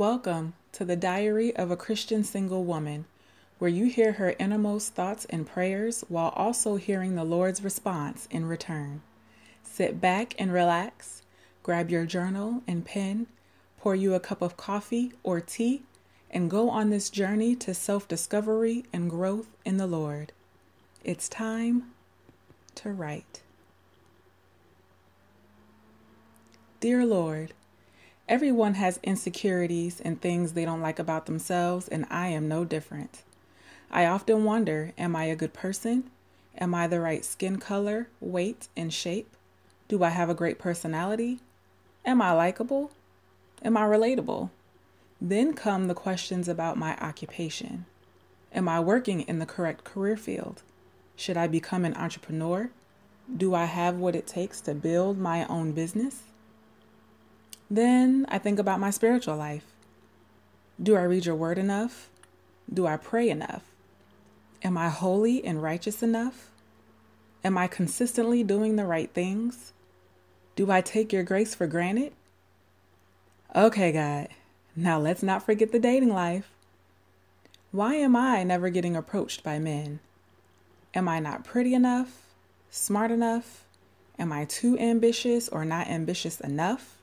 Welcome to the Diary of a Christian Single Woman, where you hear her innermost thoughts and prayers while also hearing the Lord's response in return. Sit back and relax, grab your journal and pen, pour you a cup of coffee or tea, and go on this journey to self discovery and growth in the Lord. It's time to write. Dear Lord, everyone has insecurities and things they don't like about themselves, and I am no different. I often wonder Am I a good person? Am I the right skin color, weight, and shape? Do I have a great personality? Am I likable? Am I relatable? Then come the questions about my occupation. Am I working in the correct career field? Should I become an entrepreneur? Do I have what it takes to build my own business? Then I think about my spiritual life. Do I read your word enough? Do I pray enough? Am I holy and righteous enough? Am I consistently doing the right things? Do I take your grace for granted? Okay, God, now let's not forget the dating life. Why am I never getting approached by men? Am I not pretty enough? Smart enough? Am I too ambitious or not ambitious enough?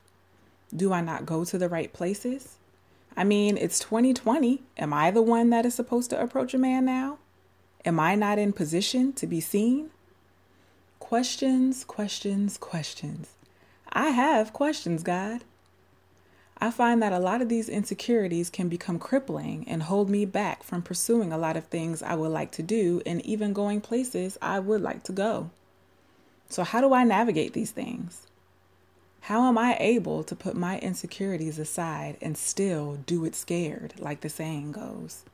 Do I not go to the right places? I mean, it's 2020. Am I the one that is supposed to approach a man now? Am I not in position to be seen? Questions, questions, questions. I have questions, God. I find that a lot of these insecurities can become crippling and hold me back from pursuing a lot of things I would like to do and even going places I would like to go. So, how do I navigate these things? How am I able to put my insecurities aside and still do it scared, like the saying goes?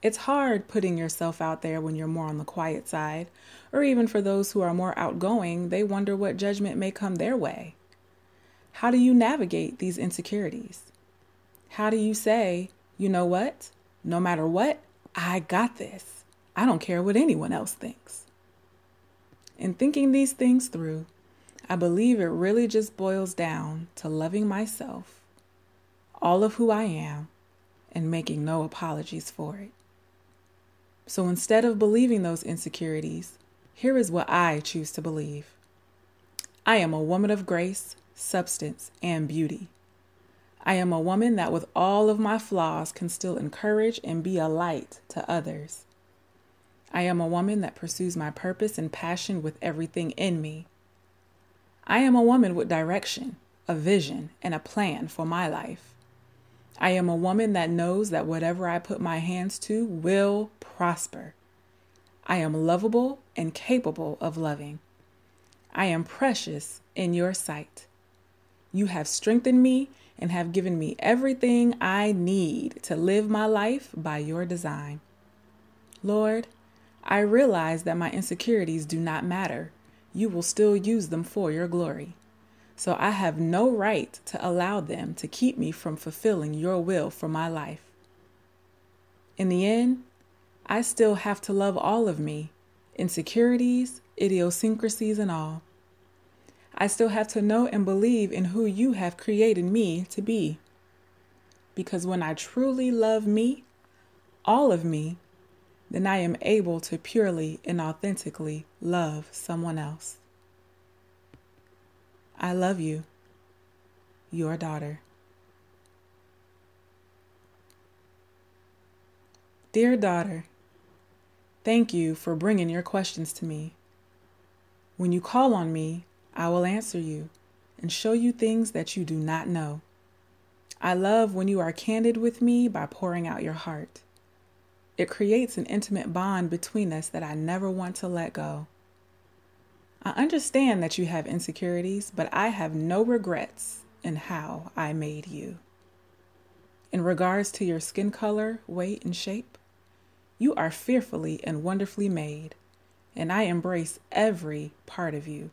It's hard putting yourself out there when you're more on the quiet side, or even for those who are more outgoing, they wonder what judgment may come their way. How do you navigate these insecurities? How do you say, you know what? No matter what, I got this. I don't care what anyone else thinks. In thinking these things through, I believe it really just boils down to loving myself, all of who I am, and making no apologies for it. So instead of believing those insecurities, here is what I choose to believe I am a woman of grace, substance, and beauty. I am a woman that, with all of my flaws, can still encourage and be a light to others. I am a woman that pursues my purpose and passion with everything in me. I am a woman with direction, a vision, and a plan for my life. I am a woman that knows that whatever I put my hands to will prosper. I am lovable and capable of loving. I am precious in your sight. You have strengthened me and have given me everything I need to live my life by your design. Lord, I realize that my insecurities do not matter. You will still use them for your glory. So I have no right to allow them to keep me from fulfilling your will for my life. In the end, I still have to love all of me, insecurities, idiosyncrasies, and all. I still have to know and believe in who you have created me to be. Because when I truly love me, all of me, then I am able to purely and authentically love someone else. I love you, your daughter. Dear daughter, thank you for bringing your questions to me. When you call on me, I will answer you and show you things that you do not know. I love when you are candid with me by pouring out your heart. It creates an intimate bond between us that I never want to let go. I understand that you have insecurities, but I have no regrets in how I made you. In regards to your skin color, weight, and shape, you are fearfully and wonderfully made, and I embrace every part of you.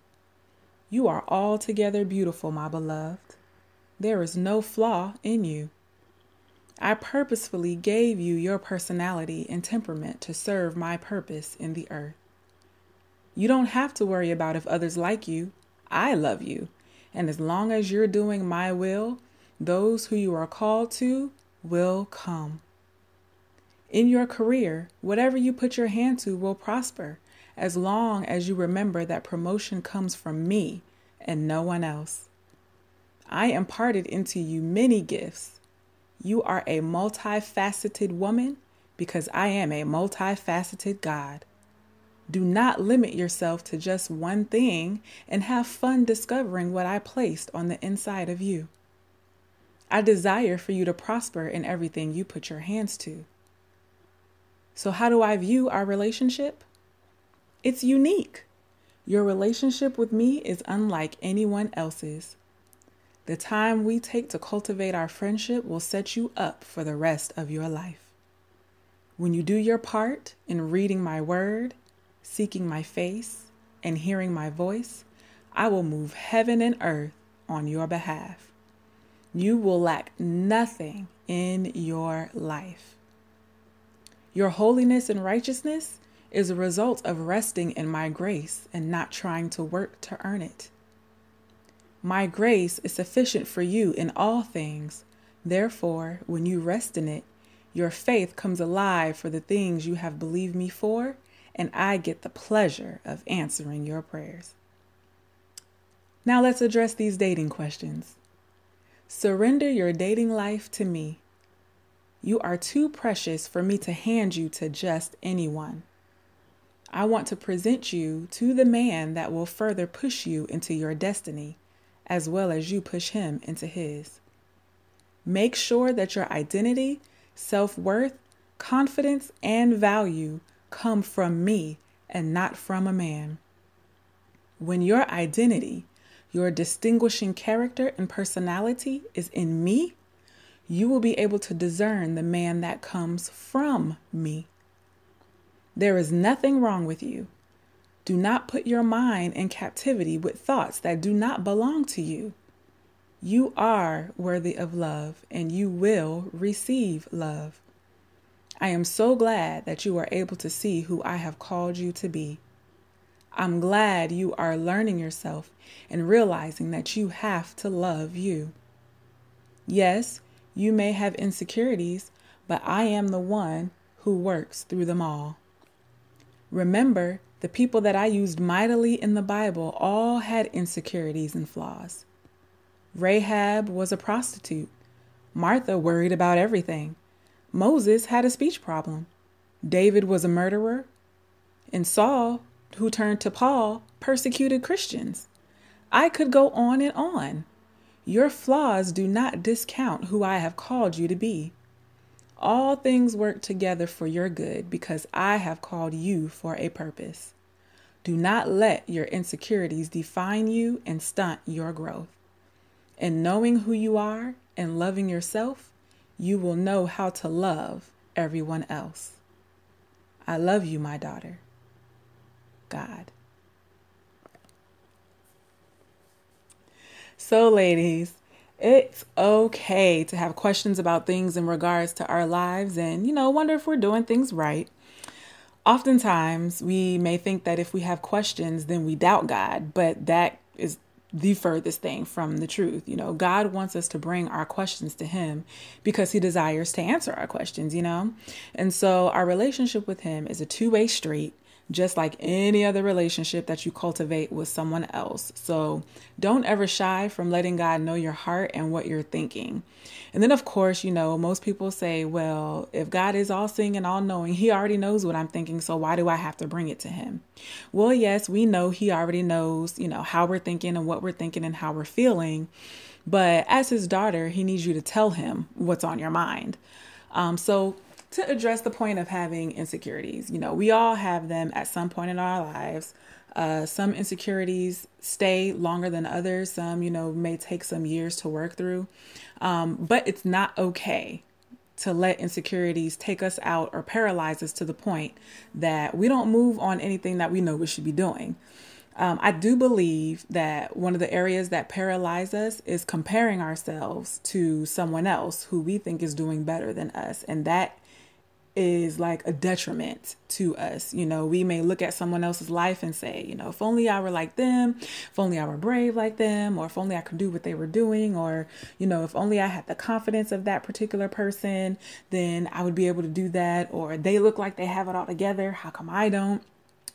You are altogether beautiful, my beloved. There is no flaw in you. I purposefully gave you your personality and temperament to serve my purpose in the earth. You don't have to worry about if others like you. I love you. And as long as you're doing my will, those who you are called to will come. In your career, whatever you put your hand to will prosper as long as you remember that promotion comes from me and no one else. I imparted into you many gifts. You are a multifaceted woman because I am a multifaceted God. Do not limit yourself to just one thing and have fun discovering what I placed on the inside of you. I desire for you to prosper in everything you put your hands to. So, how do I view our relationship? It's unique. Your relationship with me is unlike anyone else's. The time we take to cultivate our friendship will set you up for the rest of your life. When you do your part in reading my word, seeking my face, and hearing my voice, I will move heaven and earth on your behalf. You will lack nothing in your life. Your holiness and righteousness is a result of resting in my grace and not trying to work to earn it. My grace is sufficient for you in all things. Therefore, when you rest in it, your faith comes alive for the things you have believed me for, and I get the pleasure of answering your prayers. Now let's address these dating questions. Surrender your dating life to me. You are too precious for me to hand you to just anyone. I want to present you to the man that will further push you into your destiny, as well as you push him into his. Make sure that your identity, self worth, confidence, and value come from me and not from a man. When your identity, your distinguishing character and personality is in me, you will be able to discern the man that comes from me. There is nothing wrong with you. Do not put your mind in captivity with thoughts that do not belong to you. You are worthy of love and you will receive love. I am so glad that you are able to see who I have called you to be. I'm glad you are learning yourself and realizing that you have to love you. Yes, you may have insecurities, but I am the one who works through them all. Remember, the people that I used mightily in the Bible all had insecurities and flaws. Rahab was a prostitute. Martha worried about everything. Moses had a speech problem. David was a murderer. And Saul, who turned to Paul, persecuted Christians. I could go on and on. Your flaws do not discount who I have called you to be. All things work together for your good because I have called you for a purpose. Do not let your insecurities define you and stunt your growth. In knowing who you are and loving yourself, you will know how to love everyone else. I love you, my daughter. God. So, ladies, it's okay to have questions about things in regards to our lives and, you know, wonder if we're doing things right. Oftentimes, we may think that if we have questions, then we doubt God, but that is the furthest thing from the truth. You know, God wants us to bring our questions to Him because He desires to answer our questions, you know? And so our relationship with Him is a two way street just like any other relationship that you cultivate with someone else. So don't ever shy from letting God know your heart and what you're thinking. And then, of course, you know, most people say, well, if God is all seeing and all knowing, He already knows what I'm thinking. So why do I have to bring it to Him? Well, yes, we know He already knows, you know, how we're thinking and what we're thinking and how we're feeling. But as His daughter, He needs you to tell Him what's on your mind. Um, so to address the point of having insecurities. You know, we all have them at some point in our lives. Uh, some insecurities stay longer than others. Some, you know, may take some years to work through. Um, but it's not okay to let insecurities take us out or paralyze us to the point that we don't move on anything that we know we should be doing. Um, I do believe that one of the areas that paralyze us is comparing ourselves to someone else who we think is doing better than us. And that is like a detriment to us. You know, we may look at someone else's life and say, you know, if only I were like them, if only I were brave like them, or if only I could do what they were doing, or, you know, if only I had the confidence of that particular person, then I would be able to do that, or they look like they have it all together. How come I don't?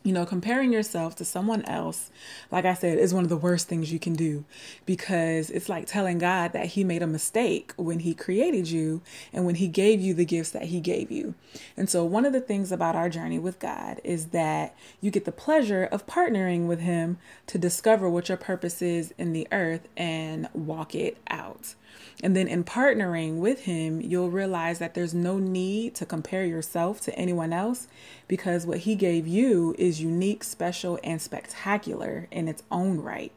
You know, comparing yourself to someone else, like I said, is one of the worst things you can do because it's like telling God that He made a mistake when He created you and when He gave you the gifts that He gave you. And so, one of the things about our journey with God is that you get the pleasure of partnering with Him to discover what your purpose is in the earth and walk it out. And then in partnering with him, you'll realize that there's no need to compare yourself to anyone else because what he gave you is unique, special, and spectacular in its own right.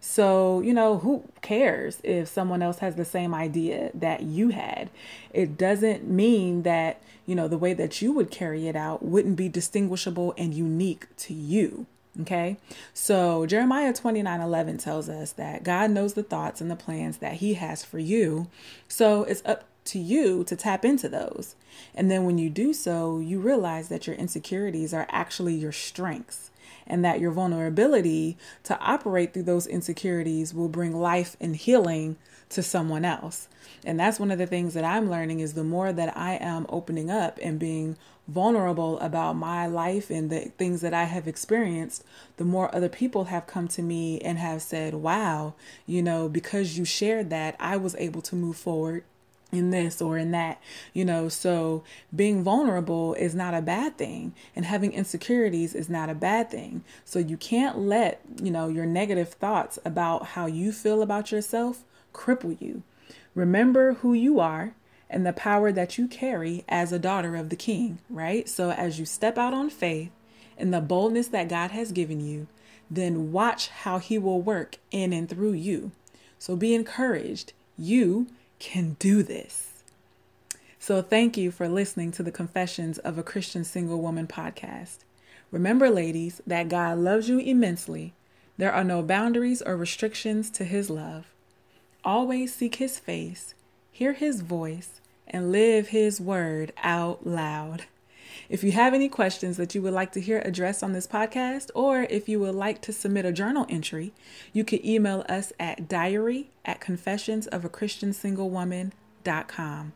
So, you know, who cares if someone else has the same idea that you had? It doesn't mean that, you know, the way that you would carry it out wouldn't be distinguishable and unique to you. Okay. So Jeremiah 29 11 tells us that God knows the thoughts and the plans that He has for you. So it's up to you to tap into those. And then when you do so, you realize that your insecurities are actually your strengths and that your vulnerability to operate through those insecurities will bring life and healing to someone else. And that's one of the things that I'm learning is the more that I am opening up and being vulnerable about my life and the things that I have experienced, the more other people have come to me and have said, Wow, you know, because you shared that, I was able to move forward in this or in that, you know. So being vulnerable is not a bad thing, and having insecurities is not a bad thing. So you can't let, you know, your negative thoughts about how you feel about yourself cripple you. Remember who you are and the power that you carry as a daughter of the King, right? So as you step out on faith and the boldness that God has given you, then watch how He will work in and through you. So be encouraged. You can do this. So thank you for listening to the Confessions of a Christian Single Woman podcast. Remember, ladies, that God loves you immensely. There are no boundaries or restrictions to His love. Always seek His face hear his voice, and live his word out loud. If you have any questions that you would like to hear addressed on this podcast, or if you would like to submit a journal entry, you can email us at diary at confessionsofaChristianSingleWoman.com.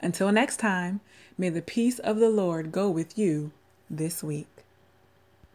Until next time, may the peace of the Lord go with you this week.